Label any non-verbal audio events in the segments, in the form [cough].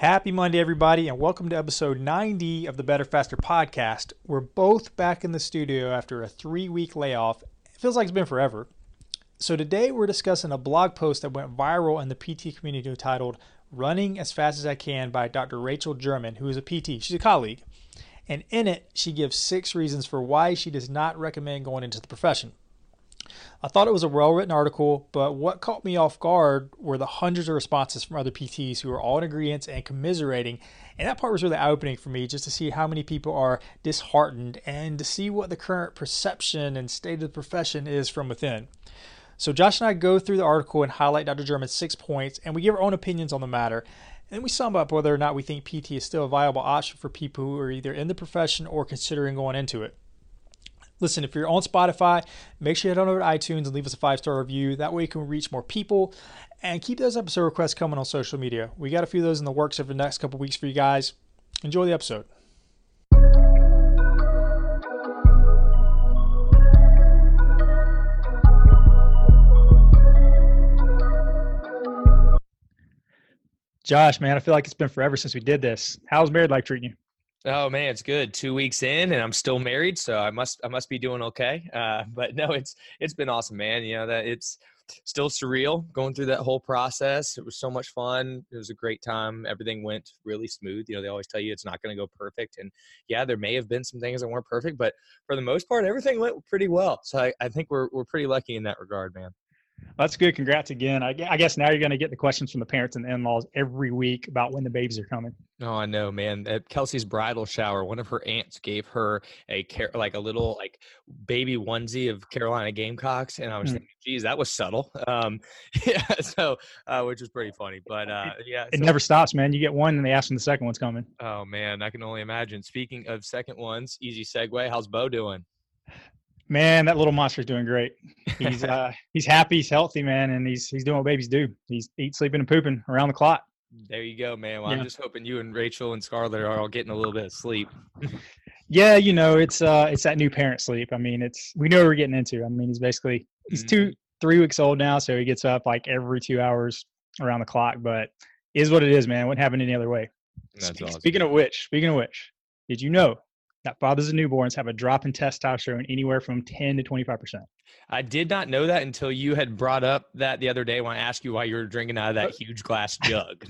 Happy Monday, everybody, and welcome to episode 90 of the Better Faster podcast. We're both back in the studio after a three week layoff. It feels like it's been forever. So, today we're discussing a blog post that went viral in the PT community titled Running as Fast as I Can by Dr. Rachel German, who is a PT. She's a colleague. And in it, she gives six reasons for why she does not recommend going into the profession. I thought it was a well written article, but what caught me off guard were the hundreds of responses from other PTs who were all in agreement and commiserating. And that part was really eye opening for me just to see how many people are disheartened and to see what the current perception and state of the profession is from within. So, Josh and I go through the article and highlight Dr. German's six points, and we give our own opinions on the matter. And we sum up whether or not we think PT is still a viable option for people who are either in the profession or considering going into it. Listen, if you're on Spotify, make sure you head on over to iTunes and leave us a five star review. That way, you can reach more people and keep those episode requests coming on social media. We got a few of those in the works over the next couple weeks for you guys. Enjoy the episode. Josh, man, I feel like it's been forever since we did this. How's married life treating you? Oh man, it's good. Two weeks in, and I'm still married, so I must I must be doing okay. Uh, [laughs] but no, it's it's been awesome, man. You know that it's still surreal going through that whole process. It was so much fun. It was a great time. Everything went really smooth. You know, they always tell you it's not going to go perfect, and yeah, there may have been some things that weren't perfect, but for the most part, everything went pretty well. So I, I think we're we're pretty lucky in that regard, man. That's good. Congrats again. I, guess now you're going to get the questions from the parents and the in-laws every week about when the babies are coming. Oh, I know, man. At Kelsey's bridal shower, one of her aunts gave her a care like a little like baby onesie of Carolina Gamecocks, and I was mm. thinking, geez, that was subtle. Um, [laughs] yeah, so uh, which was pretty funny. But uh, yeah, it so, never stops, man. You get one, and they ask when the second one's coming. Oh man, I can only imagine. Speaking of second ones, easy segue. How's Bo doing? Man, that little monster's doing great. He's [laughs] uh, he's happy, he's healthy, man, and he's he's doing what babies do. He's eat, sleeping, and pooping around the clock. There you go, man. Well, yeah. I'm just hoping you and Rachel and Scarlett are all getting a little bit of sleep. yeah, you know, it's uh it's that new parent sleep. I mean, it's we know what we're getting into. I mean, he's basically he's two mm-hmm. three weeks old now, so he gets up like every two hours around the clock. But is what it is, man. Wouldn't happen any other way. That's awesome. Speaking of which, speaking of which, did you know that fathers of newborns have a drop in testosterone anywhere from 10 to 25%. I did not know that until you had brought up that the other day when I asked you why you were drinking out of that huge glass jug.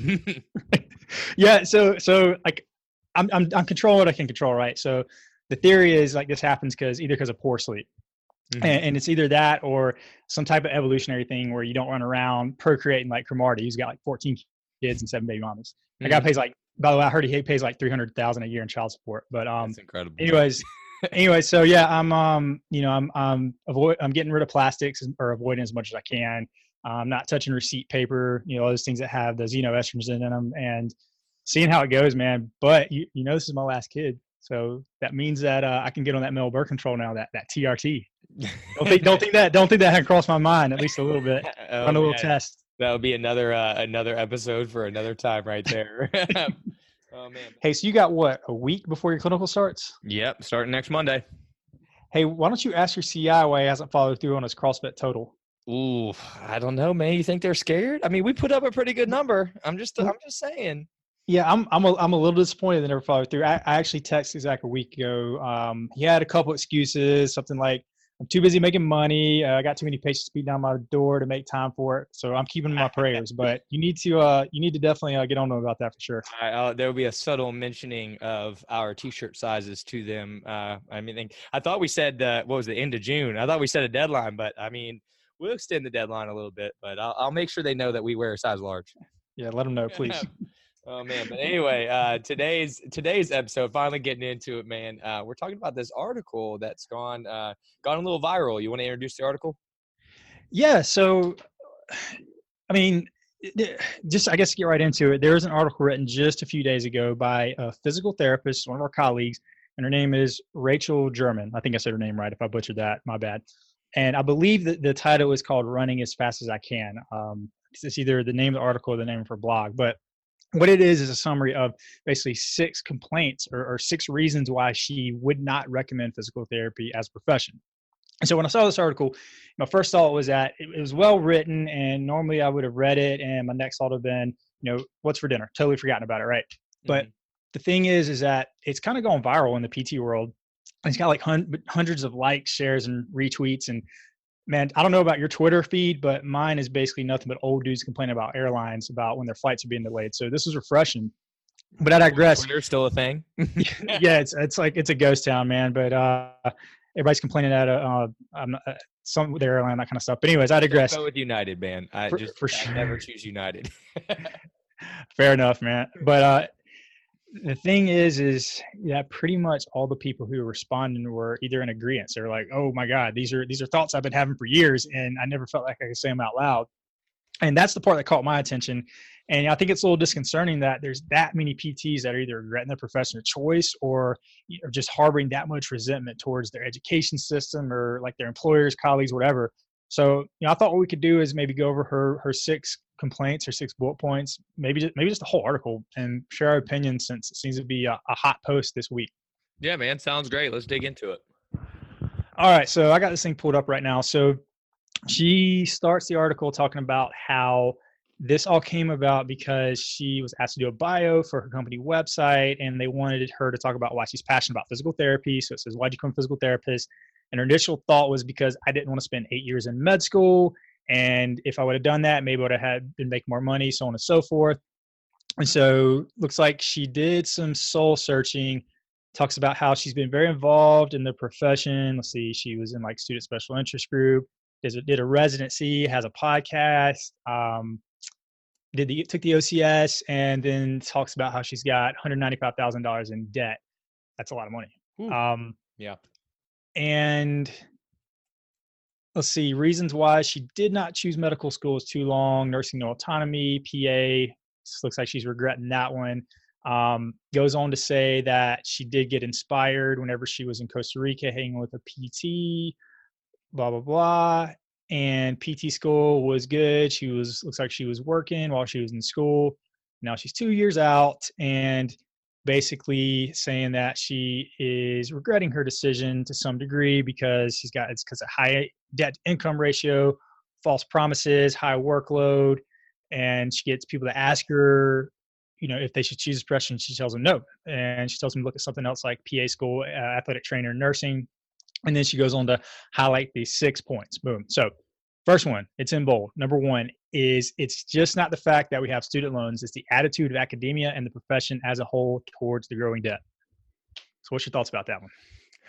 [laughs] yeah, so so like I'm I'm I'm controlling what I can control, right? So the theory is like this happens because either because of poor sleep. Mm-hmm. And, and, it's either that or some type of evolutionary thing where you don't run around procreating like Cromartie, who's got like 14 kids and seven baby mamas. That mm-hmm. guy pays like by the way, I heard he pays like three hundred thousand a year in child support. But um, that's incredible. Anyways, [laughs] anyway, so yeah, I'm um, you know, I'm I'm avoid I'm getting rid of plastics or avoiding as much as I can. I'm not touching receipt paper, you know, those things that have the xenoestrogens in them, and seeing how it goes, man. But you you know, this is my last kid, so that means that uh, I can get on that male birth control now. That that TRT. don't think don't think that don't think that had crossed my mind at least a little bit. [laughs] oh, on a little test that would be another uh, another episode for another time right there. [laughs] oh man. Hey, so you got what a week before your clinical starts? Yep, starting next Monday. Hey, why don't you ask your CI why he hasn't followed through on his CrossFit total? Ooh, I don't know, man. You think they're scared? I mean, we put up a pretty good number. I'm just, I'm just saying. Yeah, I'm, I'm, a, I'm a little disappointed they never followed through. I, I actually texted Zach a week ago. Um, he had a couple excuses, something like I'm too busy making money. Uh, I got too many patients beating down my door to make time for it. So I'm keeping my prayers. But you need to uh, you need to definitely uh, get on them about that for sure. Uh, there will be a subtle mentioning of our T-shirt sizes to them. Uh, I mean, I thought we said uh, what was the end of June. I thought we set a deadline, but I mean, we'll extend the deadline a little bit. But I'll, I'll make sure they know that we wear a size large. Yeah, let them know, [laughs] please. Oh man, but anyway, uh, today's today's episode, finally getting into it, man. Uh, we're talking about this article that's gone uh, gone a little viral. You want to introduce the article? Yeah. So, I mean, just I guess get right into it. There was an article written just a few days ago by a physical therapist, one of our colleagues, and her name is Rachel German. I think I said her name right. If I butchered that, my bad. And I believe that the title is called "Running as Fast as I Can." Um, it's either the name of the article or the name of her blog, but what it is is a summary of basically six complaints or, or, six reasons why she would not recommend physical therapy as a profession. And so when I saw this article, my first thought was that it, it was well written, and normally I would have read it, and my next thought would have been, you know, what's for dinner? Totally forgotten about it, right? Mm-hmm. But the thing is, is that it's kind of gone viral in the PT world. It's got like hun- hundreds of likes, shares, and retweets, and man, I don't know about your Twitter feed, but mine is basically nothing but old dudes complaining about airlines about when their flights are being delayed. So this is refreshing. But I digress. Twitter's still a thing. [laughs] [laughs] yeah, it's it's like it's a ghost town, man. But uh, everybody's complaining at uh, um, uh, some the airline that kind of stuff. But anyways, I digress. Go with United, man. I for, just for sure. I never choose United. [laughs] Fair enough, man. But uh, the thing is, is yeah, pretty much all the people who were responding were either in agreement. They're like, "Oh my God, these are these are thoughts I've been having for years, and I never felt like I could say them out loud." And that's the part that caught my attention. And I think it's a little disconcerting that there's that many PTs that are either regretting their profession of choice or are just harboring that much resentment towards their education system or like their employers, colleagues, whatever. So, you know, I thought what we could do is maybe go over her her six complaints or six bullet points, maybe just, maybe just a whole article and share our opinion since it seems to be a, a hot post this week. Yeah, man, sounds great. Let's dig into it. All right, so I got this thing pulled up right now. So she starts the article talking about how this all came about because she was asked to do a bio for her company website and they wanted her to talk about why she's passionate about physical therapy. So it says, Why'd you become a physical therapist? And her initial thought was because I didn't want to spend eight years in med school and if I would have done that, maybe I would have had been making more money, so on and so forth. And so looks like she did some soul searching, talks about how she's been very involved in the profession. Let's see, she was in like student special interest group, did a, did a residency, has a podcast, um, did the took the OCS, and then talks about how she's got $195,000 in debt. That's a lot of money. Um, yeah. And let's see reasons why she did not choose medical school is too long nursing no autonomy pa looks like she's regretting that one um, goes on to say that she did get inspired whenever she was in costa rica hanging with a pt blah blah blah and pt school was good she was looks like she was working while she was in school now she's two years out and basically saying that she is regretting her decision to some degree because she's got it's because of high debt income ratio, false promises, high workload, and she gets people to ask her, you know, if they should choose a profession. She tells them no, and she tells them to look at something else like PA school, uh, athletic trainer, nursing, and then she goes on to highlight these six points. Boom. So First one, it's in bold. Number one is it's just not the fact that we have student loans, it's the attitude of academia and the profession as a whole towards the growing debt. So, what's your thoughts about that one?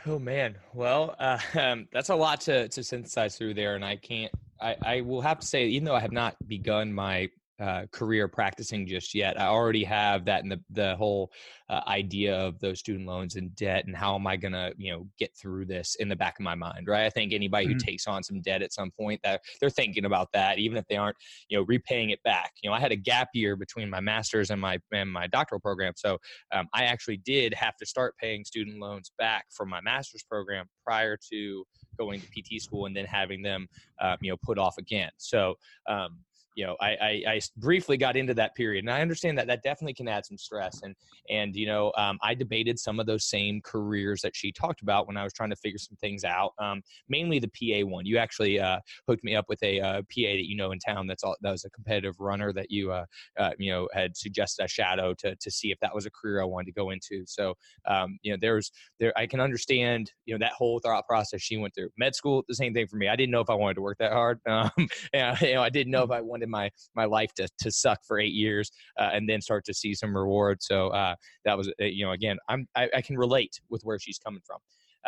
Oh man, well, uh, [laughs] um, that's a lot to to synthesize through there, and I can't. I, I will have to say, even though I have not begun my uh, career practicing just yet. I already have that in the the whole uh, idea of those student loans and debt and how am I gonna you know get through this in the back of my mind, right? I think anybody mm-hmm. who takes on some debt at some point that they're thinking about that, even if they aren't you know repaying it back. You know, I had a gap year between my master's and my and my doctoral program, so um, I actually did have to start paying student loans back for my master's program prior to going to PT school and then having them uh, you know put off again. So um, you know, I, I, I, briefly got into that period, and I understand that that definitely can add some stress. And and you know, um, I debated some of those same careers that she talked about when I was trying to figure some things out. Um, mainly the PA one. You actually uh, hooked me up with a uh, PA that you know in town. That's all. That was a competitive runner that you uh, uh, you know had suggested a shadow to to see if that was a career I wanted to go into. So um, you know, there's there I can understand you know that whole thought process she went through. Med school, the same thing for me. I didn't know if I wanted to work that hard. [laughs] Um, and, you know, I didn't know if I wanted my my life to to suck for eight years uh, and then start to see some reward. So uh, that was uh, you know again I'm I, I, can relate with where she's coming from.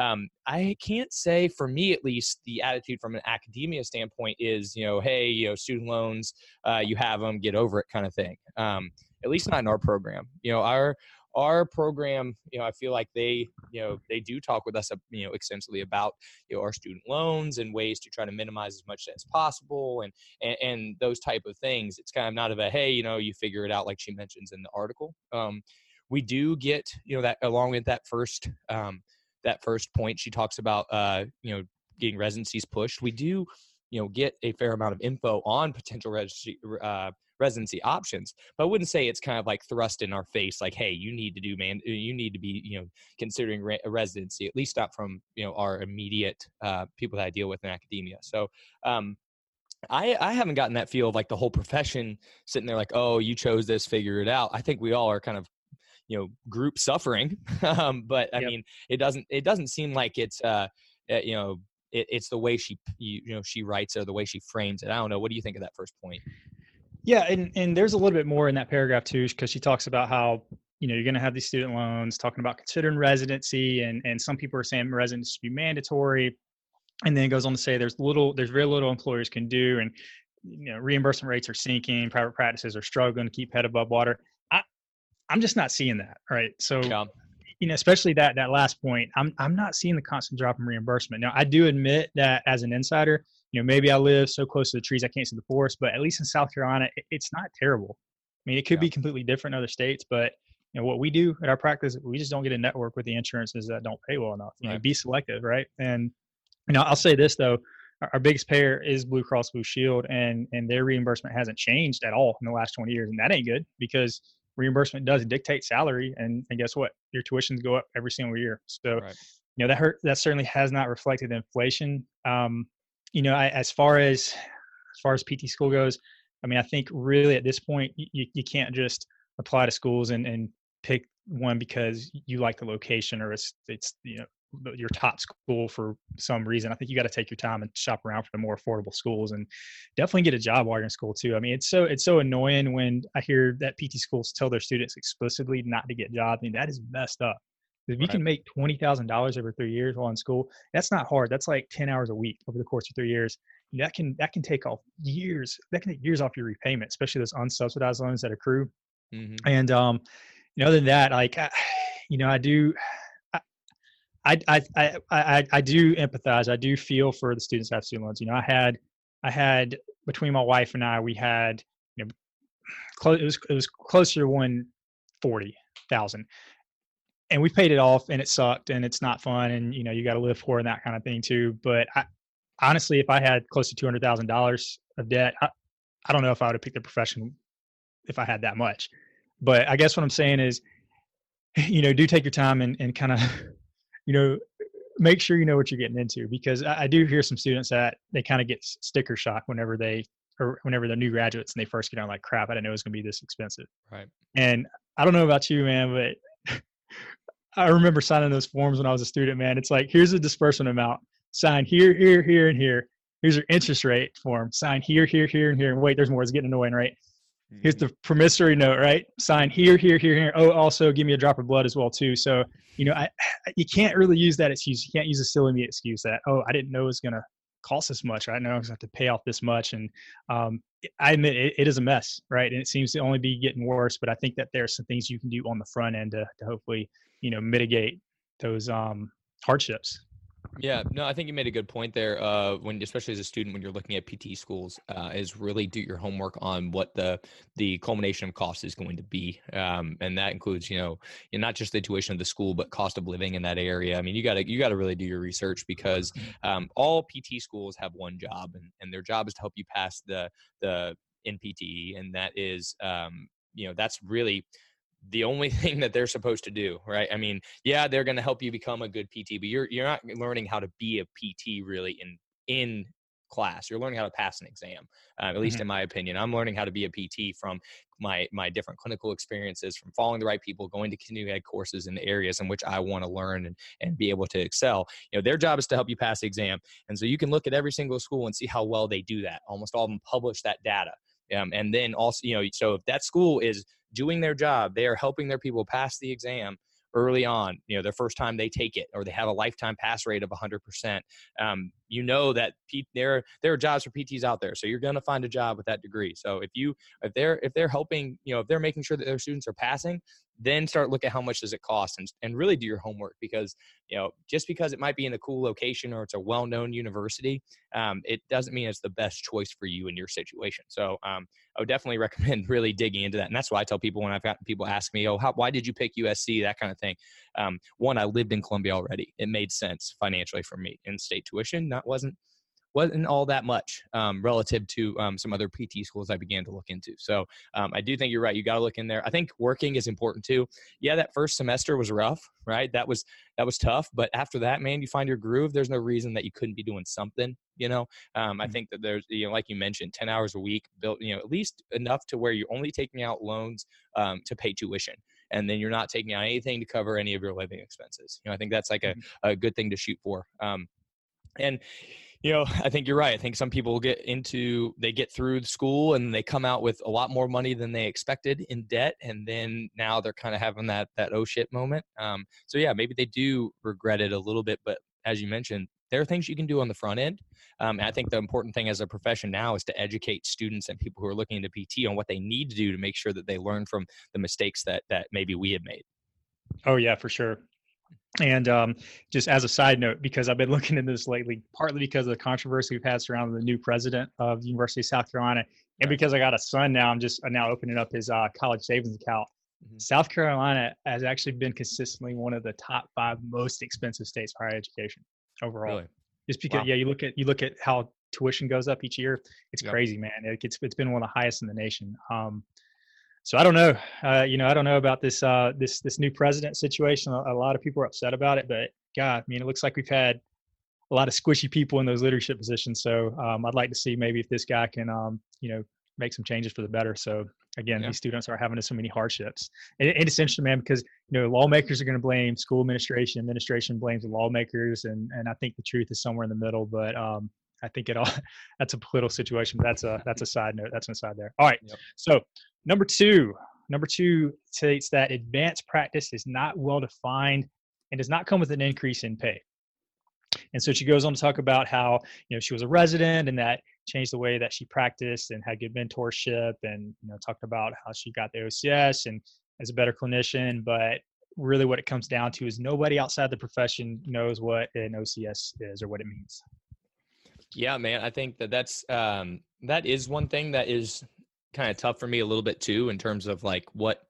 Um, I can't say for me at least the attitude from an academia standpoint is you know hey you know student loans uh, you have them get over it kind of thing. Um, at least not in our program. You know our our program, you know, I feel like they, you know, they do talk with us, you know, extensively about you know our student loans and ways to try to minimize as much as possible, and and, and those type of things. It's kind of not of a hey, you know, you figure it out like she mentions in the article. Um, we do get, you know, that along with that first um, that first point she talks about, uh, you know, getting residencies pushed. We do you know get a fair amount of info on potential residency, uh, residency options but i wouldn't say it's kind of like thrust in our face like hey you need to do man uh, you need to be you know considering re- a residency at least not from you know our immediate uh, people that i deal with in academia so um, I, I haven't gotten that feel of like the whole profession sitting there like oh you chose this figure it out i think we all are kind of you know group suffering [laughs] um, but i yep. mean it doesn't it doesn't seem like it's uh eh, you know it, it's the way she you, you know she writes it or the way she frames it i don't know what do you think of that first point yeah, and and there's a little bit more in that paragraph too, because she talks about how you know you're going to have these student loans, talking about considering residency, and and some people are saying residency should be mandatory, and then it goes on to say there's little, there's very little employers can do, and you know reimbursement rates are sinking, private practices are struggling to keep head above water. I I'm just not seeing that, right? So. Yeah. You know, especially that that last point, I'm I'm not seeing the constant drop in reimbursement. Now, I do admit that as an insider, you know, maybe I live so close to the trees I can't see the forest, but at least in South Carolina, it's not terrible. I mean, it could yeah. be completely different in other states, but you know what we do at our practice, we just don't get a network with the insurances that don't pay well enough. You right. know, be selective, right? And you know, I'll say this though, our, our biggest payer is Blue Cross Blue Shield, and and their reimbursement hasn't changed at all in the last 20 years, and that ain't good because reimbursement does dictate salary, and and guess what? Your tuitions go up every single year. So. Right. You know that hurt. That certainly has not reflected inflation. Um, you know, I, as far as as far as PT school goes, I mean, I think really at this point you, you can't just apply to schools and, and pick one because you like the location or it's it's you know your top school for some reason. I think you got to take your time and shop around for the more affordable schools and definitely get a job while you're in school too. I mean, it's so it's so annoying when I hear that PT schools tell their students explicitly not to get jobs. I mean, that is messed up. If you right. can make twenty thousand dollars over three years while in school, that's not hard. That's like ten hours a week over the course of three years. That can that can take off years. That can take years off your repayment, especially those unsubsidized loans that accrue. Mm-hmm. And um, you know, other than that, like, I, [sighs] you know, I do. I, I, I, I, do empathize. I do feel for the students that have student loans. You know, I had, I had between my wife and I, we had, you know, close. It was it was closer to one forty thousand, and we paid it off and it sucked and it's not fun and you know you got to live for and that kind of thing too but I, honestly if i had close to $200000 of debt I, I don't know if i would have picked the profession if i had that much but i guess what i'm saying is [laughs] you know do take your time and, and kind of [laughs] you know make sure you know what you're getting into because I, I do hear some students that they kind of get sticker shock whenever they or whenever they're new graduates and they first get on like crap i didn't know it was going to be this expensive right and i don't know about you man but [laughs] I remember signing those forms when I was a student, man. It's like, here's the disbursement amount. Sign here, here, here, and here. Here's your interest rate form. Sign here, here, here, and here. And wait, there's more. It's getting annoying, right? Here's the promissory note, right? Sign here, here, here, here. Oh, also give me a drop of blood as well, too. So, you know, I [sighs] you can't really use that excuse. You can't use a silly me excuse that, oh, I didn't know it was gonna cost this much. Right? I know I have to pay off this much. And um, I admit it, it is a mess, right? And it seems to only be getting worse. But I think that there are some things you can do on the front end to, to hopefully you know mitigate those um, hardships. Yeah, no, I think you made a good point there. Uh, when especially as a student, when you're looking at PT schools, uh, is really do your homework on what the the culmination of cost is going to be, um, and that includes you know, not just the tuition of the school, but cost of living in that area. I mean, you got to you got to really do your research because mm-hmm. um, all PT schools have one job, and, and their job is to help you pass the the NPTE, and that is, um, you know, that's really the only [laughs] thing that they're supposed to do, right? I mean, yeah, they're going to help you become a good PT, but you're you're not learning how to be a PT really in in class. You're learning how to pass an exam, uh, at least mm-hmm. in my opinion. I'm learning how to be a PT from my my different clinical experiences, from following the right people, going to continuing ed courses in the areas in which I want to learn and, and be able to excel. You know, their job is to help you pass the exam. And so you can look at every single school and see how well they do that. Almost all of them publish that data. Um, and then also, you know, so if that school is doing their job, they are helping their people pass the exam early on, you know, their first time they take it, or they have a lifetime pass rate of 100%. Um, you know that P- there there are jobs for PTs out there, so you're going to find a job with that degree. So if you if they're if they're helping, you know, if they're making sure that their students are passing, then start look at how much does it cost and and really do your homework because you know just because it might be in a cool location or it's a well known university, um, it doesn't mean it's the best choice for you in your situation. So um, I would definitely [laughs] recommend really digging into that, and that's why I tell people when I've got people ask me, "Oh, how, why did you pick USC?" That kind of thing. Um, one, I lived in Columbia already; it made sense financially for me in state tuition. Not wasn't wasn't all that much um, relative to um, some other PT schools I began to look into. So um, I do think you're right. You got to look in there. I think working is important too. Yeah, that first semester was rough, right? That was that was tough. But after that, man, you find your groove. There's no reason that you couldn't be doing something. You know, um, I mm-hmm. think that there's you know, like you mentioned, ten hours a week, built you know at least enough to where you're only taking out loans um, to pay tuition and then you're not taking out anything to cover any of your living expenses. You know, I think that's like a, mm-hmm. a good thing to shoot for. Um, and you know, I think you're right. I think some people get into they get through school and they come out with a lot more money than they expected in debt, and then now they're kind of having that that oh shit moment. Um, so yeah, maybe they do regret it a little bit, but as you mentioned, there are things you can do on the front end. Um, I think the important thing as a profession now is to educate students and people who are looking into PT on what they need to do to make sure that they learn from the mistakes that that maybe we have made. Oh yeah, for sure. And um, just as a side note, because I've been [laughs] looking into this lately, partly because of the controversy we've had surrounding the new president of the University of South Carolina, and because I got a son now, I'm just now opening up his uh, college savings account. Mm-hmm. South Carolina has actually been consistently one of the top five most expensive states for higher education overall. Really? Just because, wow. yeah, you look at you look at how tuition goes up each year, it's yep. crazy, man. It gets, it's been one of the highest in the nation. Um, so I don't know. Uh, you know, I don't know about this uh, this this new president situation. A, a, lot of people are upset about it, but God, I mean, it looks like we've had a lot of squishy people in those leadership positions. So um, I'd like to see maybe if this guy can, um, you know, make some changes for the better. So again, yeah. these students are having so many hardships, and, and it's interesting, man, because you know lawmakers are going to blame school administration, administration blames the lawmakers, and and I think the truth is somewhere in the middle. But um, I think it all [laughs] that's a political situation. That's a that's a side note. That's an aside there. All right. Yep. So number two, number two states that advanced practice is not well defined and does not come with an increase in pay. And so she goes on to talk about how you know she was a resident and that changed the way that she practiced and had good mentorship and you know talked about how she got the OCS and as a better clinician. But really, what it comes down to is nobody outside the profession knows what an OCS is or what it means. Yeah, man, I think that that's um, that is one thing that is kind of tough for me a little bit too, in terms of like what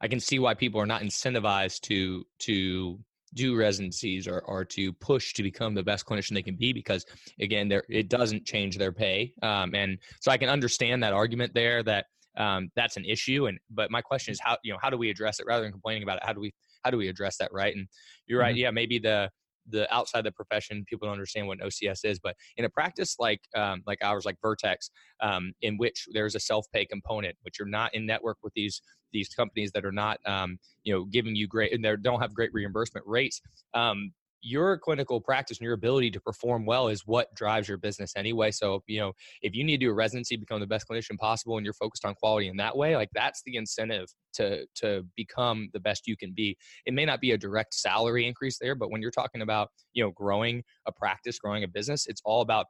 I can see why people are not incentivized to to do residencies or, or to push to become the best clinician they can be because again there it doesn't change their pay um, and so i can understand that argument there that um, that's an issue and but my question is how you know how do we address it rather than complaining about it how do we how do we address that right and you're right mm-hmm. yeah maybe the the outside the profession people don't understand what an ocs is but in a practice like um, like ours like vertex um, in which there's a self-pay component which you're not in network with these these companies that are not um, you know giving you great and they don't have great reimbursement rates um, your clinical practice and your ability to perform well is what drives your business anyway. So, you know, if you need to do a residency, become the best clinician possible, and you're focused on quality in that way, like that's the incentive to to become the best you can be. It may not be a direct salary increase there, but when you're talking about, you know, growing a practice, growing a business, it's all about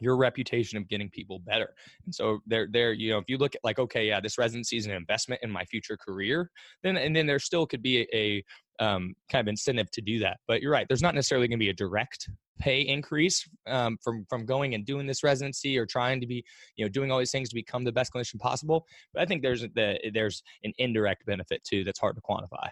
your reputation of getting people better. And so there, there, you know, if you look at like, okay, yeah, this residency is an investment in my future career, then and then there still could be a, a um, kind of incentive to do that. But you're right. There's not necessarily going to be a direct pay increase um, from from going and doing this residency or trying to be you know doing all these things to become the best clinician possible. But I think there's the there's an indirect benefit too that's hard to quantify.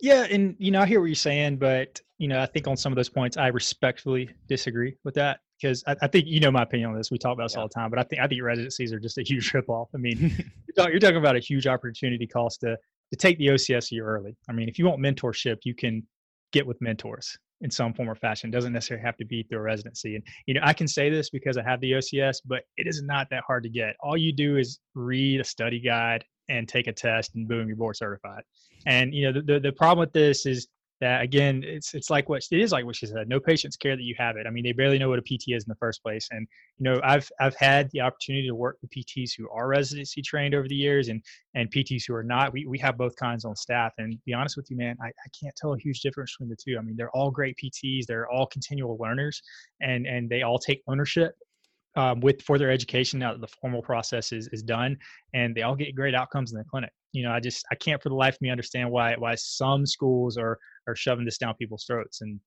Yeah, and you know I hear what you're saying, but you know I think on some of those points I respectfully disagree with that. because I, I, think you know my opinion on this. We talk about this yeah. all the time, but I think I think residencies are just a huge ripoff. I mean, [laughs] you're, talking, you're talking about a huge opportunity cost to to take the OCS year early. I mean, if you want mentorship, you can get with mentors in some form or fashion. It doesn't necessarily have to be through a residency. And you know, I can say this because I have the OCS, but it is not that hard to get. All you do is read a study guide and take a test, and boom, you're board certified. And you know, the the, the problem with this is that again it's it's like what it is like what she said no patients care that you have it. I mean they barely know what a pt is in the first place. And you know i've i've had the opportunity to work with pts who are residency trained over the years and and pts who are not. We, we have both kinds on staff. And be honest with you man I, I can't tell a huge difference between the two. I mean they're all great pts they're all continual learners. And and they all take ownership um, with for their education now that the formal process is, is done. And they all get great outcomes in the clinic. You know i just i can't for the life of me understand why why some schools are are shoving this down people's throats and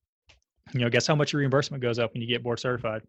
you know guess how much your reimbursement goes up when you get board certified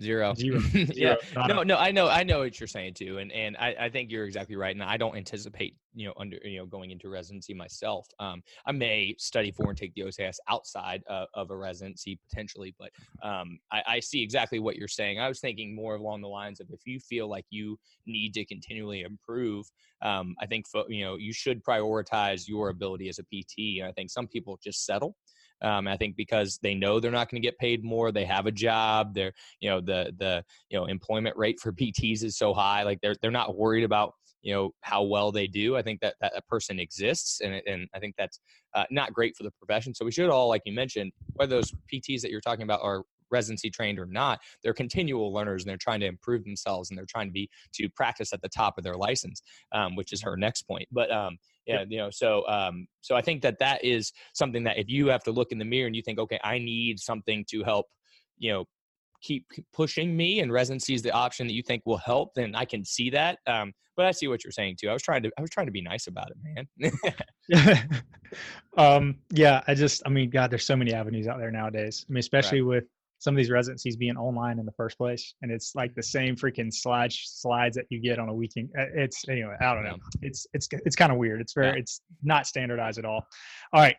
Zero. Zero. [laughs] yeah. No, no, I know, I know what you're saying too, and and I, I think you're exactly right. And I don't anticipate, you know, under you know going into residency myself. Um, I may study for and take the OCS outside uh, of a residency potentially, but um, I, I see exactly what you're saying. I was thinking more along the lines of if you feel like you need to continually improve, um, I think you know you should prioritize your ability as a PT. And I think some people just settle um, I think because they know they're not going to get paid more, they have a job. They're, you know, the the you know employment rate for [laughs] PTs is so high. Like they're they're not worried about you know how well they do. I think that that, that person exists, and and I think that's uh, not great for the profession. So we should all, like you mentioned, whether those PTs that you're talking about are residency trained or not they're continual learners and they're trying to improve themselves and they're trying to be to practice at the top of their license um, which is her next point but um, yeah you know so um so i think that that is something that if you have to look in the mirror and you think okay i need something to help you know keep pushing me and residency is the option that you think will help then i can see that um but i see what you're saying too i was trying to i was trying to be nice about it man. [laughs] Um yeah i just i mean god there's so many avenues out there nowadays. I mean especially right. with some of these residencies being online in the first place and it's like the same freaking slide slides that you get on a weekend uh, it's anyway i don't know. It's it's it's kind of weird. It's very yeah. it's not standardized at all. All right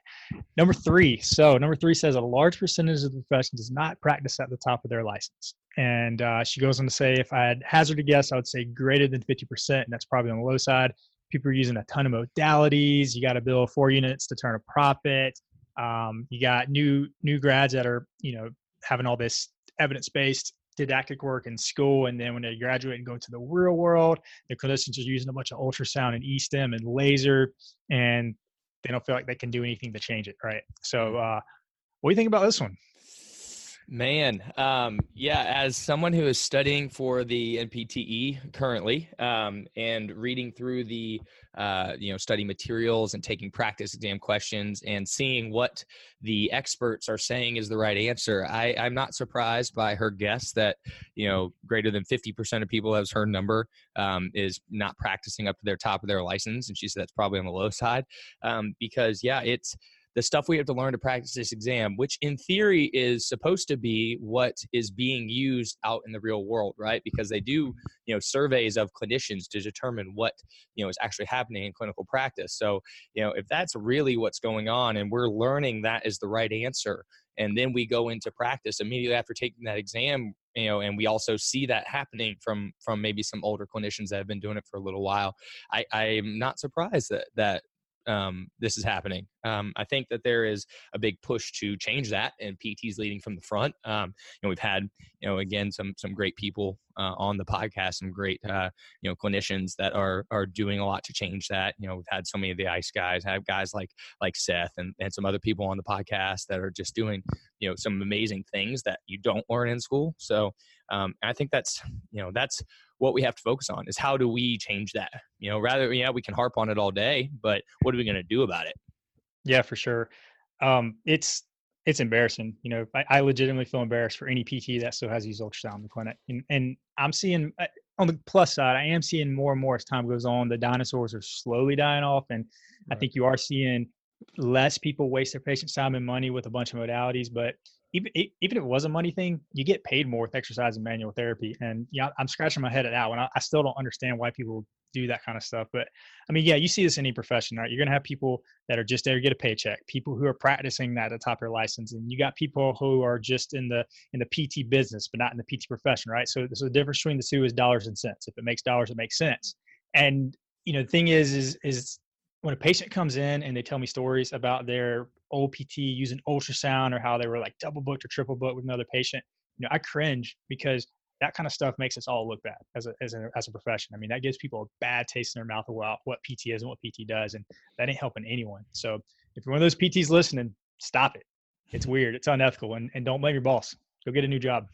number three. So number three says a large percentage of the profession does not practice at the top of their license. And uh, she goes on to say if i had hazard a guess i would say greater than 50% and that's probably on the low side. People are using a ton of modalities. You got to bill four units to turn a profit. Um, you got new new grads that are you know having all this evidence based didactic work in school and then when they graduate and go into the real world the clinicians are using a bunch of ultrasound and e-stim and laser and they don't feel like they can do anything to change it right? So uh, what do you think about this one Man, um, yeah, as someone who is studying for the NPTE currently um, and reading through the uh, you know study materials and taking practice exam questions and seeing what the experts are saying is the right answer, I, I'm not surprised by her guess that you know greater than 50% of people, as her number, um, is not practicing up to their top of their license, and she said that's probably on the low side um, because yeah, it's the stuff we have to learn to practice this exam, which in theory is supposed to be what is being used out in the real world, right? Because they do, you know, surveys of clinicians to determine what, you know, is actually happening in clinical practice. So, you know, if that's really what's going on and we're learning that is the right answer, and then we go into practice immediately after taking that exam you know and we also see that happening from from maybe some older clinicians that have been doing it for a little while i i'm not surprised that that um, this is happening. Um, I think that there is a big push to change that, and PT's leading from the front. Um, you know, we've had, you know, again some some great people uh, on the podcast, some great, uh, you know, clinicians that are are doing a lot to change that. You know, we've had so many of the ice guys, have guys like like Seth and and some other people on the podcast that are just doing, you know, some amazing things that you don't learn in school. So um, I think that's, you know, that's what we have to focus on is how do we change that? You know, rather, yeah, we can harp on it all day, but what are we going to do about it? Yeah, for sure. Um, it's it's embarrassing. You know, I, I, legitimately feel embarrassed for any PT that still has these ultrasound in the clinic, and, and I'm seeing on the plus side, I am seeing more and more as time goes on. The dinosaurs are slowly dying off, and right. I think you are seeing less people waste their patients' time and money with a bunch of modalities. But even even if it was a money thing, you get paid more with exercise and manual therapy. And yeah, I'm scratching my head at that one. I, I still don't understand why people do that kind of stuff. But I mean, yeah, you see this in any profession, right? You're gonna have people that are just there to get a paycheck, people who are practicing that at the top of license, and you got people who are just in the in the PT business, but not in the PT profession, right? So, so the difference between the two is dollars and cents. If it makes dollars, it makes sense. And you know, the thing is, is is when a patient comes in and they tell me stories about their OPT using ultrasound or how they were like double booked or triple booked with another patient, you know, I cringe because that kind of stuff makes us all look bad as a, as a, as a profession. I mean, that gives people a bad taste in their mouth about what PT is and what PT does, and that ain't helping anyone. So if you're one of those PTs listening, stop it. It's weird. It's unethical, and, and don't blame your boss. Go get a new job.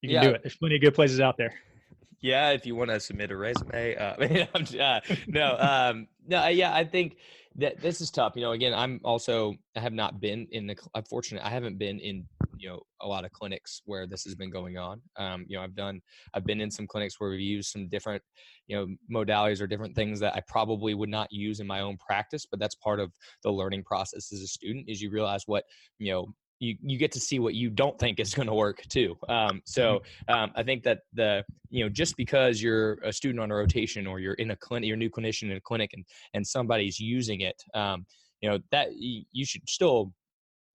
You can yeah. do it. There's plenty of good places out there. Yeah, if you want to submit a resume. Uh, [laughs] uh, no, um, no, yeah, I think that this is tough. You know, again, I'm also I have not been in the. Unfortunately, I haven't been in you know a lot of clinics where this has been going on. Um, you know, I've done I've been in some clinics where we've used some different you know modalities or different things that I probably would not use in my own practice, but that's part of the learning process as a student. Is you realize what you know you, you get to see what you don't think is going to work too. Um, so mm-hmm. um, I think that the you know just because you're a student on a rotation or you're in a clinic, you're a new clinician in a clinic, and and somebody's using it, um, you know that you should still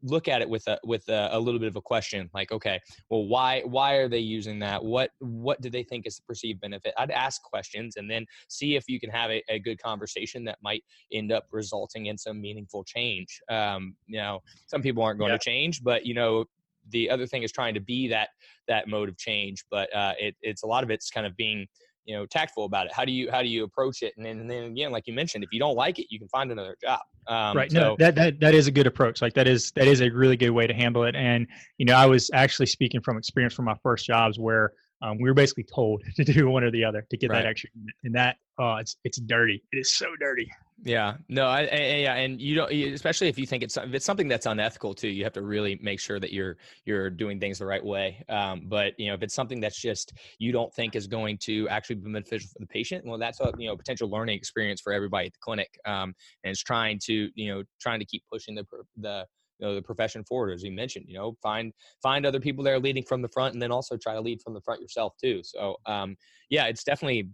look at it with a with a, a, little bit of a question like okay well why why are they using that? What what do they think is the perceived benefit? I'd ask questions and then see if you can have a, a good conversation that might end up resulting in some meaningful change. Um, you know some people aren't going yeah. to change but you know the other thing is trying to be that that mode of change but uh, it, it's a lot of it's kind of being you know tactful about it. How do you how do you approach it? And then, and then again like you mentioned if you don't like it you can find another job. Um, right so, no that, that that is a good approach. Like that is that is a really good way to handle it. And you know i was actually speaking from experience from my first jobs where um, we were basically told [laughs] to do one or the other to get right. that extra and that uh, it's it's dirty. It is so dirty yeah, no, I, I, yeah, and you don't, especially if you think it's if it's something that's unethical too. You have to really make sure that you're you're doing things the right way. Um, but you know, if it's something that's just you don't think is going to actually be beneficial for the patient, well, that's a you know potential learning experience for everybody at the clinic. Um, and it's trying to you know trying to keep pushing the the you know the profession forward as you mentioned you know find find other people that are leading from the front and then also try to lead from the front yourself too so um yeah it's definitely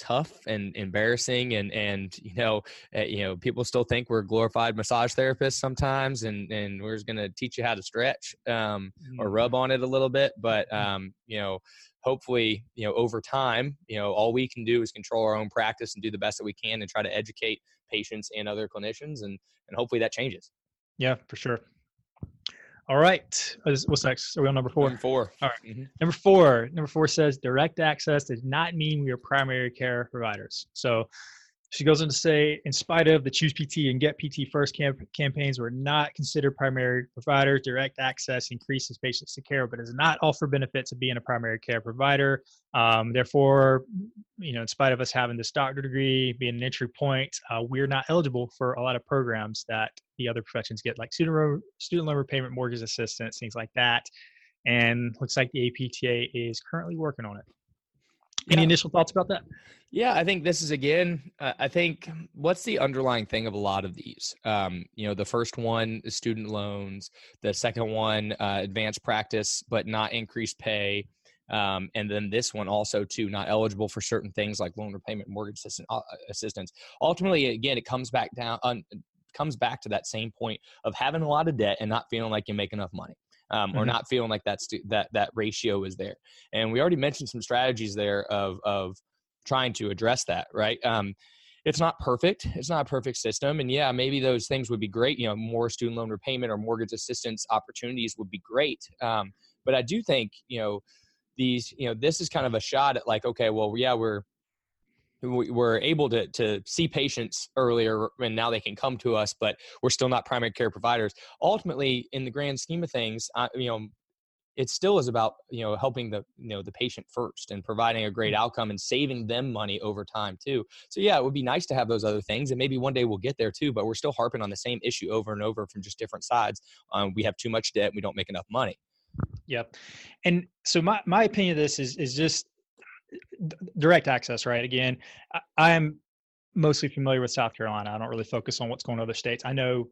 tough and embarrassing and and you know uh, you know people still think we're glorified massage therapists sometimes and and we're just going to teach you how to stretch um, or mm-hmm. rub on it a little bit but mm-hmm. um, you know hopefully you know over time you know all we can do is control our own practice and do the best that we can and try to educate patients and other clinicians and and hopefully that changes yeah for sure all right. What's next? Are we on number four? Number four. All right. mm-hmm. Number four. Number four says direct access does not mean we are primary care providers. So she goes on to say, in spite of the Choose PT and Get PT First camp- campaigns, were not considered primary providers. Direct access increases patients to care, but does not offer benefits of being a primary care provider. Um, therefore, you know, in spite of us having this doctor degree, being an entry point, uh, we're not eligible for a lot of programs that the other professions get, like student loan, student loan repayment, mortgage assistance, things like that. And looks like the APTA is currently working on it. Any yeah. initial thoughts about that? Yeah, I think this is again. Uh, I think what's the underlying thing of a lot of these? Um, you know, the first one is student loans. The second one, uh, advanced practice, but not increased pay. Um, and then this one also too, not eligible for certain things like loan repayment, mortgage assistance. Uh, assistance. Ultimately, again, it comes back down. On, comes back to that same point of having a lot of debt and not feeling like you make enough money um, or mm-hmm. not feeling like that's that that ratio is there. And we already mentioned some strategies there of of trying to address that, right? Um, it's not perfect. It's not a perfect system. And yeah, maybe those things would be great. You know, more student loan repayment or mortgage assistance opportunities would be great. Um, but I do think, you know, these, you know, this is kind of a shot at like, okay, well, yeah, we're we're able to to see patients earlier and now they can come to us but we're still not primary care providers ultimately in the grand scheme of things uh, you know it still is about you know helping the you know the patient first and providing a great mm. outcome and saving them money over time too so yeah it would be nice to have those other things and maybe one day we'll get there too but we're still harping on the same issue over and over from just different sides um, we have too much debt we don't make enough money yep and so my, my opinion of this is is just direct access, right? Again, I, am mostly familiar with South Carolina. I don't really focus on what's going on in other states. I know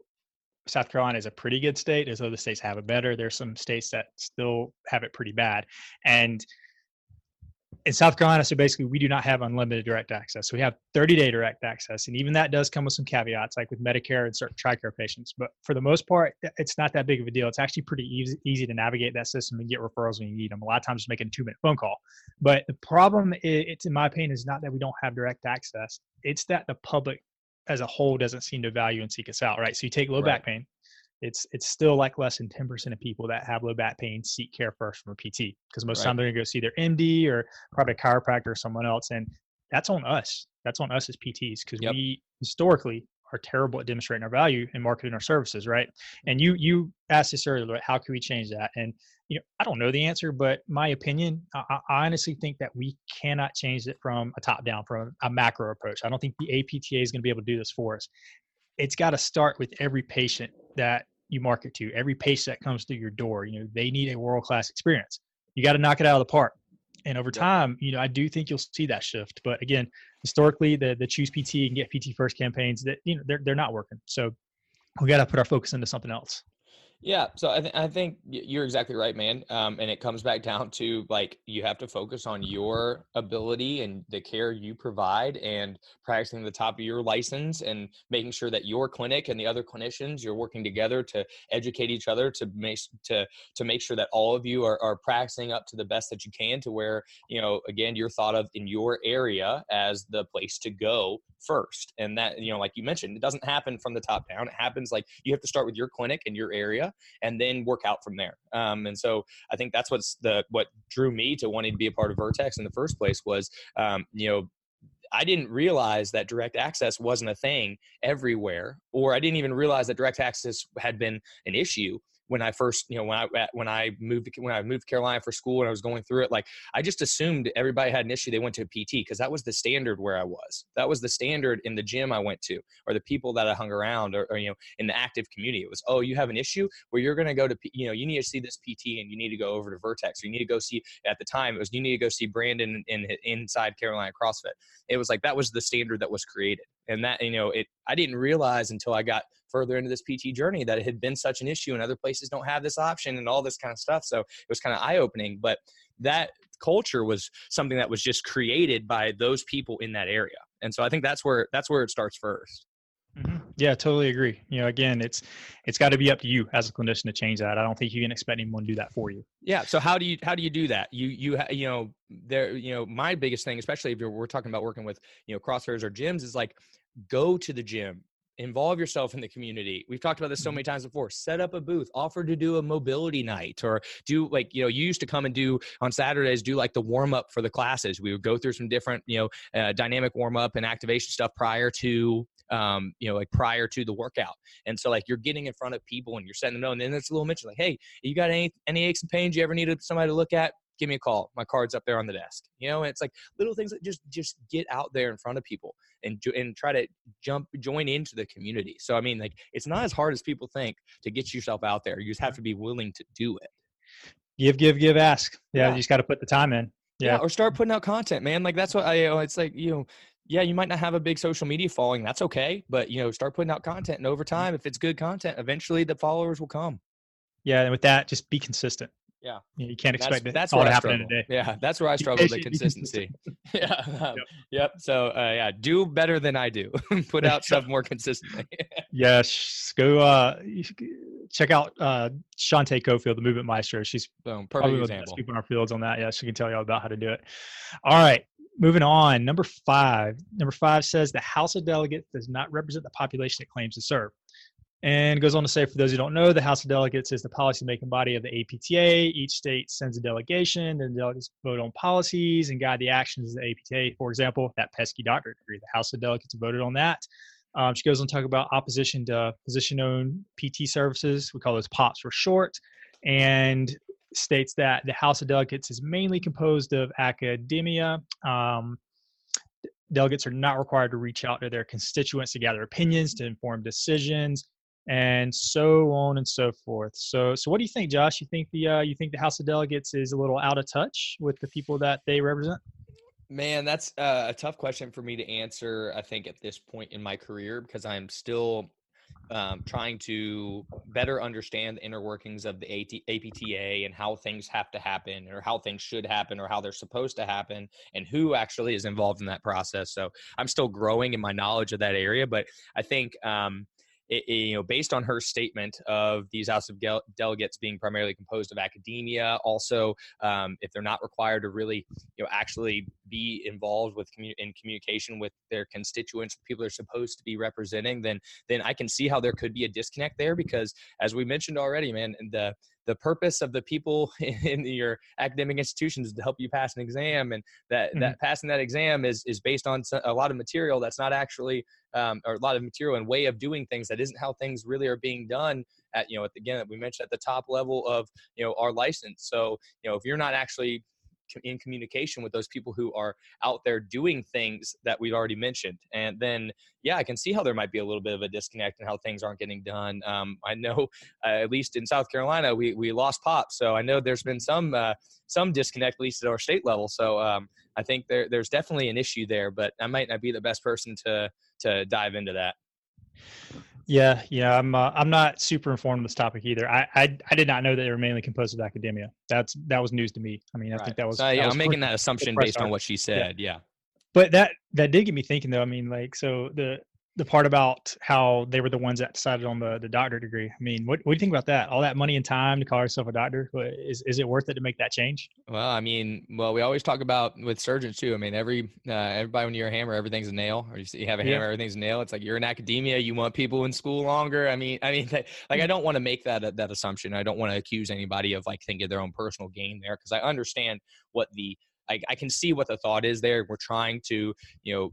South Carolina is a pretty good state. As other states have it better. There's some states that still have it pretty bad. And in South Carolina, so basically we do not have unlimited direct access. So we have 30 day direct access. And even that does come with some caveats, like with Medicare and certain TRICARE patients. But for the most part, it's not that big of a deal. It's actually pretty easy, easy to navigate that system and get referrals when you need them. A lot of times just making a two minute phone call. But the problem, it's in my opinion, is not that we don't have direct access. It's that the public as a whole doesn't seem to value and seek us out, right? So you take low right. back pain, it's it's still like less than 10% of people that have low back pain seek care first from a PT because most right. time they're gonna go see their MD or probably a chiropractor or someone else. And that's on us. That's on us as PTs because yep. we historically are terrible at demonstrating our value and marketing our services, right? Mm-hmm. And you you asked this earlier, how can we change that? And you know, I don't know the answer, but my opinion, I, I honestly think that we cannot change it from a top down, from a macro approach. I don't think the APTA is going to be able to do this for us. It's got to start with every patient that you market to, every patient that comes through your door. You know, they need a world class experience. You got to knock it out of the park. And over time, you know, I do think you'll see that shift. But again, historically, the the choose PT and get PT first campaigns that you know they're they're not working. So we got to put our focus into something else. Yeah, so I, th- I think you're exactly right, man. Um, and it comes back down to like you have to focus on your ability and the care you provide, and practicing the top of your license, and making sure that your clinic and the other clinicians you're working together to educate each other to make to to make sure that all of you are, are practicing up to the best that you can to where you know again you're thought of in your area as the place to go first. And that you know, like you mentioned, it doesn't happen from the top down. It happens like you have to start with your clinic and your area and then work out from there. Um, and so I think that's what's the what drew me to wanting to be a part of Vertex in the first place was um, you know I didn't realize that direct access wasn't a thing everywhere, or I didn't even realize that direct access had been an issue when I first, you know, when I uh, when I moved when I moved to Carolina for school and I was going through it, like I just assumed everybody had an issue. They went to a PT because that was the standard where I was. That was the standard in the gym I went to, or the people that I hung around, or, or you know, in the active community. It was, oh, you have an issue where you're going to go to, you know, you need to see this PT and you need to go over to Vertex, or you need to go see. At the time, it was you need to go see Brandon in, in inside Carolina CrossFit. It was like that was the standard that was created, and that you know, it. I didn't realize until I got further into this PT journey that it had been such an issue and other places don't have this option and all this kind of stuff. So it was kind of eye opening. But that culture was something that was just created by those people in that area. And so I think that's where that's where it starts 1st mm-hmm. Yeah, totally agree. You know, again, it's it's got to be up to you as a clinician to change that. I don't think you can expect anyone to do that for you. Yeah. So how do you how do you do that? You you you know there you know my biggest thing, especially if we're talking about working with you know CrossFitters or gyms, is like go to the gym involve yourself in the community we've talked about this so mm-hmm. many times before set up a booth offer to do a mobility night or do like you know you used to come and do on saturdays do like the warm up for the classes we would go through some different you know uh, dynamic warm up and activation stuff prior to um, you know, like prior to the workout. And so like you're getting in front of people and you're setting them know. And then it's a little mention like, hey, you got any any aches and pains you ever needed somebody to look at? give me a call. My card's up there on the desk. You know, it's like little things that just just get out there in front of people and and try to jump join into the community. So I mean, like it's not as hard as people think to get yourself out there. You just have to be willing to do it. Give, give, give, ask. Yeah, yeah. you just got to put the time in. Yeah. yeah. or start putting out content, man. Like that's what I. You know, it's like you know, yeah, you might not have a big social media following. That's okay, but you know, start putting out content, and over time, if it's good content, eventually the followers will come. Yeah, and with that, just be consistent. Yeah. You can't expect that's, that's all to happen in a day. Yeah. That's where I struggle with the consistency. [laughs] [laughs] yeah. Um, yep. yep. So, uh, yeah, do better than I do. [laughs] Put out stuff more consistently. yes. Go uh, check out uh, Shante Cofield, the movement maestro. She's Boom. Perfect probably example. the best our fields on that. Yeah. She can tell you all about how to do it. All right. Moving on. Number five. Number five says the House of Delegates does not represent the population it claims to serve. And goes on to say, for those who don't know, the House of Delegates is the policymaking body of the APTA. Each state sends a delegation, and the delegates vote on policies and guide the actions of the APTA. For example, that pesky doctor degree, the House of Delegates voted on that. Um, she goes on to talk about opposition to physician-owned PT services. We call those POPs for short, and states that the House of Delegates is mainly composed of academia. Um, delegates are not required to reach out to their constituents to gather opinions, to inform decisions, and so on and so forth. So, so what do you think, Josh? You think the uh, you think the House of Delegates is a little out of touch with the people that they represent? Man, that's uh, a tough question for me to answer. I think at this point in my career because I'm still um, trying to better understand the inner workings of the AT, APTA and how things have to happen or how things should happen or how they're supposed to happen and who actually is involved in that process. So I'm still growing in my knowledge of that area, but I think um, it, it, you know, based on her statement of these House of Delegates being primarily composed of academia, also um, if they're not required to really, you know, actually be involved with commu- in communication with their constituents, people are supposed to be representing, then then I can see how there could be a disconnect there because, as we mentioned already, man, the the purpose of the people [laughs] in your academic institutions is to help you pass an exam and that mm-hmm. that passing that exam is is based on a lot of material that's not actually um, or a lot of material and way of doing things that isn't how things really are being done at you know at, again that we mentioned at the top level of you know our license so you know if you're not actually in communication with those people who are out there doing things that we've already mentioned. And then, yeah, I can see how there might be a little bit of a disconnect and how things aren't getting done. Um, I know, [laughs] uh, at least in South Carolina, we we lost pop, so I know there's been some uh, some disconnect, at least at our state level. So um, I think there there's definitely an issue there, but I might not be the best person to to dive into that. Yeah, yeah, I'm uh, I'm not super informed on this topic either. I, I I did not know that they were mainly composed of academia. That's that was news to me. I mean, I right. think that was. So, yeah, that was I'm making that assumption based on what she said. Yeah. yeah. But that that did get me thinking though. I mean, like, so the the part about how they were the ones that decided on the, the doctor degree. I mean, what, what do you think about that? All that money and time to call yourself a doctor, is, is it worth it to make that change? Well, I mean, well, we always talk about with surgeons too. I mean, every, uh, everybody, when you're a hammer, everything's a nail, or you have a hammer, yeah. everything's a nail. It's like you're in academia, you want people in school longer. I mean, I mean, [laughs] like, I don't want to make that, that assumption. I don't want to accuse anybody of like thinking their own personal gain there. Cause I understand what the I, I can see what the thought is there. We're trying to, you know,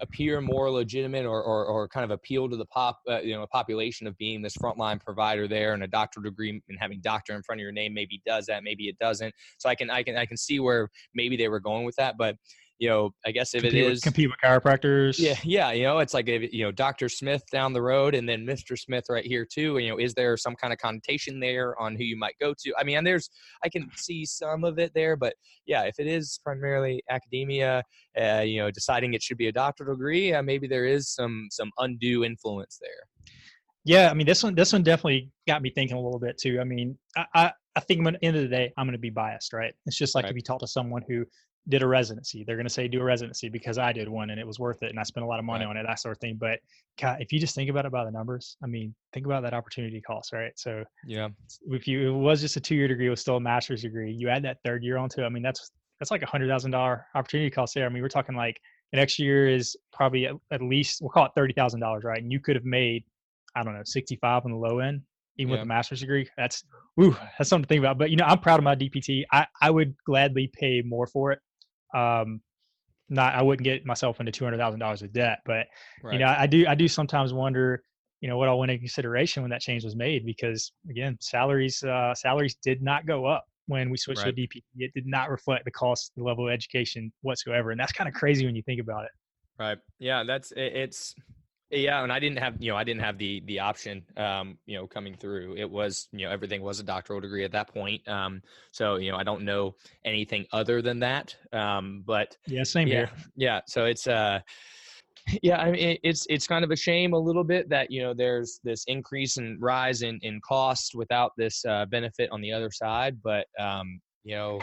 appear more legitimate or, or, or kind of appeal to the pop, uh, you know, population of being this frontline provider there and a doctoral degree and having doctor in front of your name maybe does that, maybe it doesn't. So I can, I can, I can see where maybe they were going with that, but you know, I guess if compete it is with, compete with chiropractors. Yeah, yeah, you know, it's like if, you know, Dr. Smith down the road and then Mr. Smith right here too. And, you know, is there some kind of connotation there on who you might go to? I mean, and there's I can see some of it there, but yeah, if it is primarily academia, uh, you know, deciding it should be a doctoral degree, uh, maybe there is some some undue influence there. Yeah, I mean, this one this one definitely got me thinking a little bit too. I mean, I, I I think at the end of the day, I'm going to be biased, right? It's just like right. if you talk to someone who did a residency. They're going to say do a residency because I did one and it was worth it and I spent a lot of money right. on it, that sort of thing. But God, if you just think about it by the numbers, I mean, think about that opportunity cost, right? So yeah, if you it was just a two year degree, it was still a master's degree. You add that third year onto, it, I mean, that's that's like a hundred thousand dollar opportunity cost there. I mean, we're talking like the next year is probably at, at least we'll call it thirty thousand dollars, right? And you could have made I don't know sixty five on the low end even yeah. with a master's degree. That's ooh, that's something to think about. But you know, I'm proud of my DPT. I, I would gladly pay more for it um, not I wouldn't get myself into two hundred thousand dollars of debt, but right. you know I do I do sometimes wonder you know what all went into consideration when that change was made because again salaries uh, salaries did not go up when we switched right. to DP. It did not reflect the cost, the level of education whatsoever, and that's kind of crazy when you think about it. Right. Yeah. That's it's yeah, and I didn't have you know I didn't have the the option um, you know coming through. It was you know everything was a doctoral degree at that point. Um, so you know I don't know anything other than that. Um, but yeah, same yeah, here. Yeah, so it's uh [laughs] yeah i mean it's it's kind of a shame a little bit that you know there's this increase and in rise in in cost without this uh, benefit on the other side but um you know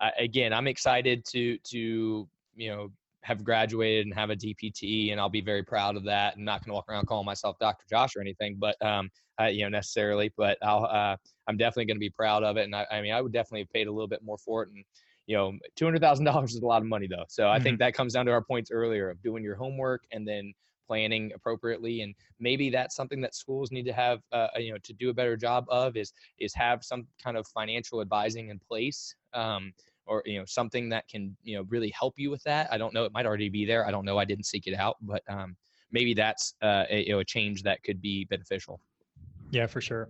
I, again i'm excited to to you know have graduated and have a DPT, and I'll be very proud of that. I'm not going to walk around calling myself Dr. Josh or anything, but um, uh, you know, necessarily. But I'll, uh, I'm definitely going to be proud of it, and I, I, mean, I would definitely have paid a little bit more for it. And you know, two hundred thousand dollars is a lot of money, though. So I mm-hmm. think that comes down to our points earlier of doing your homework and then planning appropriately and maybe that's something that schools need to have uh, you know to do a better job of is is have some kind of financial advising in place um, or you know something that can you know really help you with that. I don't know it might already be there. I don't know. I didn't seek it out but um, maybe that's uh, a, you know, a change that could be beneficial. Yeah for sure.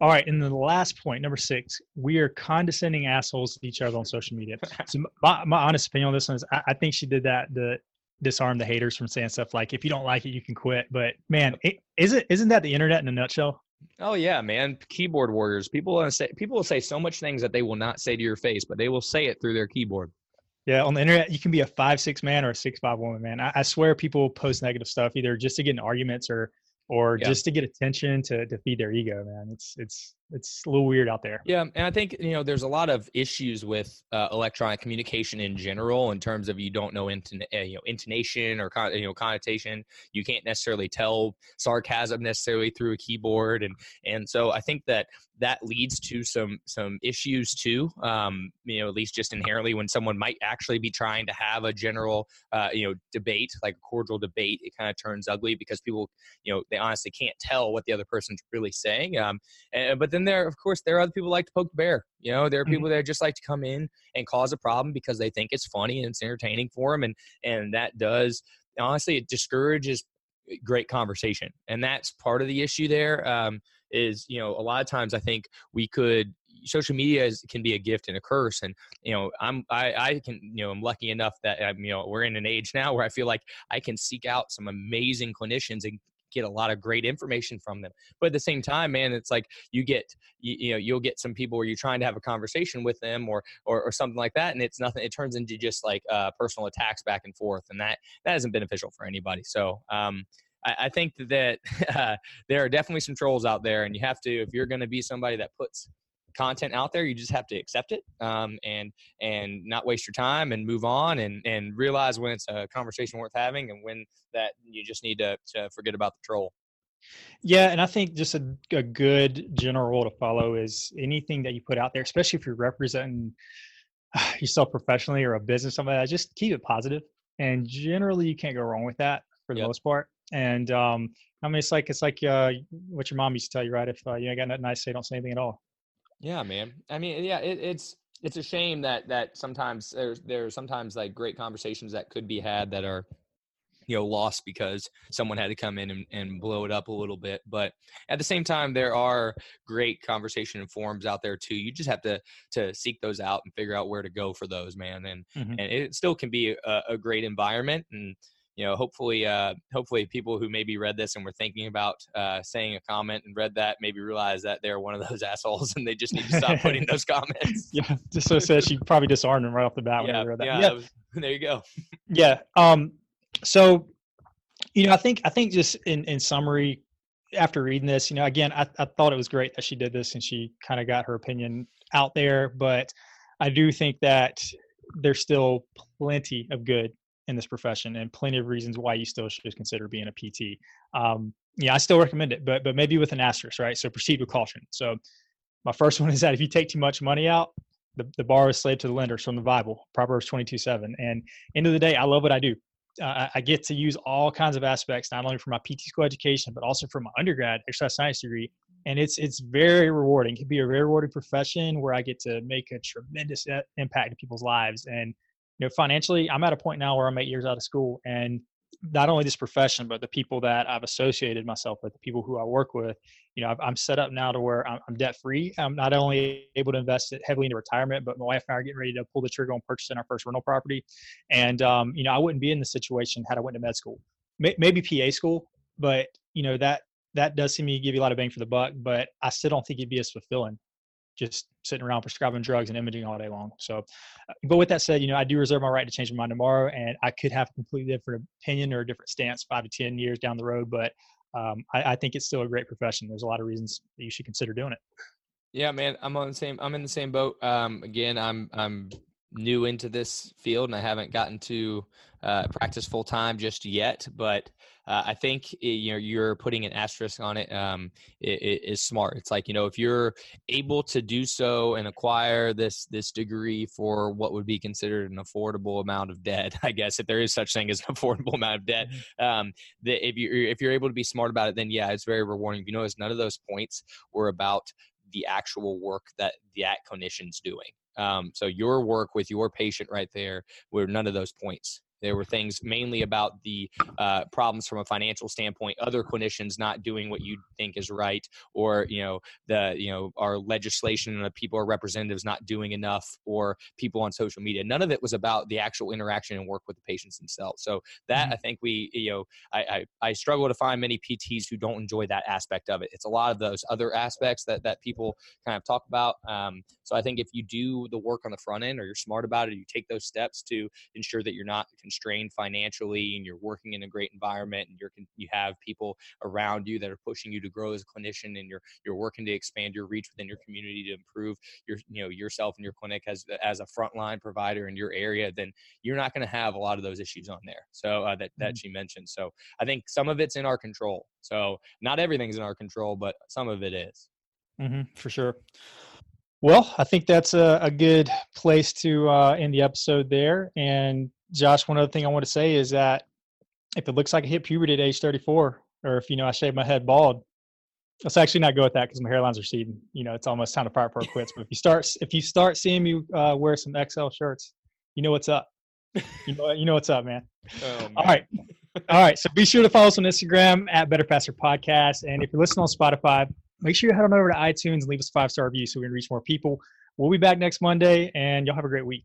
All right and then the last point number six we are condescending assholes to each other on social media. [laughs] So my, my honest opinion on this one is I, I think she did that to disarm the haters from saying stuff like if you don't like it you can quit. But man it, is it isn't that the internet in a nutshell Oh yeah, man. Keyboard warriors. People to say people will say so much things that they will not say to your face, but they will say it through their keyboard. Yeah, on the internet, you can be a five six man or a six five woman, man. I, I swear people post negative stuff either just to get in arguments or or Yeah. just to get attention to, to feed their ego, man. It's it's it's a little weird out there. Yeah, and I think you know there's a lot of issues with uh, electronic communication in general in terms of you don't know inton- uh, you know intonation or con- you know connotation. You can't necessarily tell sarcasm necessarily through a keyboard, and and so I think that that leads to some some issues too. Um, you know, at least just inherently when someone might actually be trying to have a general uh, you know debate, like a cordial debate, it kind of turns ugly because people you know they honestly can't tell what the other person's really saying. Um, and, but then there, of course, there are other people who like to poke the bear. You know, there are Mhm. people that just like to come in and cause a problem because they think it's funny and it's entertaining for them, and and that does honestly it discourages great conversation, and that's part of the issue. There um, is, you know, a lot of times I think we could social media is, can be a gift and a curse and you know i'm I, I can you know i'm lucky enough that i'm you know we're in an age now where i feel like i can seek out some amazing clinicians and get a lot of great information from them. But at the same time man it's like you get you, you know you'll get some people where you're trying to have a conversation with them or, or or something like that and it's nothing it turns into just like uh, personal attacks back and forth and that that isn't beneficial for anybody. So um I, I think that [laughs] uh, there are definitely some trolls out there, and you have to if you're going to be somebody that puts content out there, you just have to accept it um, and and not waste your time and move on and and realize when it's a conversation worth having and when that you just need to, to forget about the troll. Yeah, and I think just a, a good general rule to follow is anything that you put out there, especially if you're representing [sighs] yourself professionally or a business, something like that, just keep it positive. And generally, you can't go wrong with that for the Yep. most part. And um, I mean, it's like it's like uh, what your mom used to tell you, right? If uh, you ain't got nothing nice to say, don't say anything at all. Yeah, man. I mean, yeah, it, it's it's a shame that that sometimes there's there's sometimes like great conversations that could be had that are you know lost because someone had to come in and, and blow it up a little bit but at the same time there are great conversation and forums out there too you just have to to seek those out and figure out where to go for those man and Mhm. and it still can be a, a great environment and you know hopefully uh hopefully people who maybe read this and were thinking about uh saying a comment and read that maybe realize that they're one of those [laughs] assholes and they just need to stop putting [laughs] those comments. Yeah, just so says she probably disarmed him right off the bat when yeah, read that. yeah, yeah, was- [laughs] there you go. Yeah um so you know i think i think just in in summary after reading this you know again i, I thought it was great that she did this and she kind of got her opinion out there but i do think that there's still plenty of good in this profession and plenty of reasons why you still should consider being a pt um yeah i still recommend it but but maybe with an asterisk right so proceed with caution so my first one [laughs] is that if you take too much money out the, the bar is slave to the lender from the bible proverbs 22 7 and end of the day i love what i do uh, I- I get to use all kinds of aspects, not only for my PT school education, but also for my undergrad exercise science degree. And it's it's very rewarding. It can be a very rewarding profession where I get to make a tremendous impact in people's lives. And you know, financially, I'm at a point now where I'm eight years out of school, and not only this profession, but the people that I've associated myself with, the people who I work with, you know, I've, I'm set up now to where I'm, I'm debt free. I'm not only able to invest heavily into retirement, but my wife and I are getting ready to pull the trigger on purchasing our first rental property. And um, you know, I wouldn't be in this situation had I went to med school, May- maybe PA school, but you know that that does seem to give you a lot of bang for the buck. But I still don't think it'd be as fulfilling just sitting around prescribing drugs and imaging all day long. So, uh, but with that said, you know, I do reserve my right to change my mind tomorrow, and I could have a completely different opinion or a different stance five to ten years down the road. But um, I, I think it's still a great profession. There's a lot of reasons that you should consider doing it. Yeah, man, I'm on the same. I'm in the same boat. Um, again, I'm I'm new into this field and I haven't gotten to uh, practice full time just yet. But uh, I think you know you're putting an asterisk on it. Um, it, it is smart. It's like you know if you're able to do so and acquire this this degree for what would be considered an affordable amount of debt, [laughs] I guess if there is such thing as an affordable amount of debt, um, that if you if you're able to be smart about it, then yeah, it's very rewarding. You notice none of those points were about the actual work that that clinician's doing. Um, so your work with your patient right there were none of those points. There were things mainly about the uh, problems from a financial standpoint, other clinicians not doing what you think is right, or you know the you know our legislation and the people our representatives not doing enough, or people on social media. None of it was about the actual interaction and work with the patients themselves. So that Mhm. I think we you know I, I I struggle to find many PTs who don't enjoy that aspect of it. It's a lot of those other aspects that that people kind of talk about. Um, so I think if you do the work on the front end, or you're smart about it, you take those steps to ensure that you're not getting strained financially and you're working in a great environment and you're you have people around you that are pushing you to grow as a clinician and you're you're working to expand your reach within your community to improve your you know yourself and your clinic as as a frontline provider in your area then you're not going to have a lot of those issues on there so uh, that that mm-hmm. she mentioned so i think some of it's in our control so not everything's in our control but some of it is. Mm-hmm, for sure well, I think that's a, a good place to uh, end the episode there. And Josh, one other thing I want to say is that if it looks like I hit puberty at age 34, or if you know I shave my head bald, let's actually not go with that because my hairline's receding. You know, it's almost time to part pro quits. But if you start if you start seeing me uh, wear some XL shirts, you know what's up. You know you know what's up, man. Oh, man. All right. [laughs] All right. So be sure to follow us on Instagram at Better Faster Podcast. And if you're listening on Spotify, make sure you head on over to iTunes and leave us a five star review so we can reach more people. We'll be back next Monday, and y'all have a great week.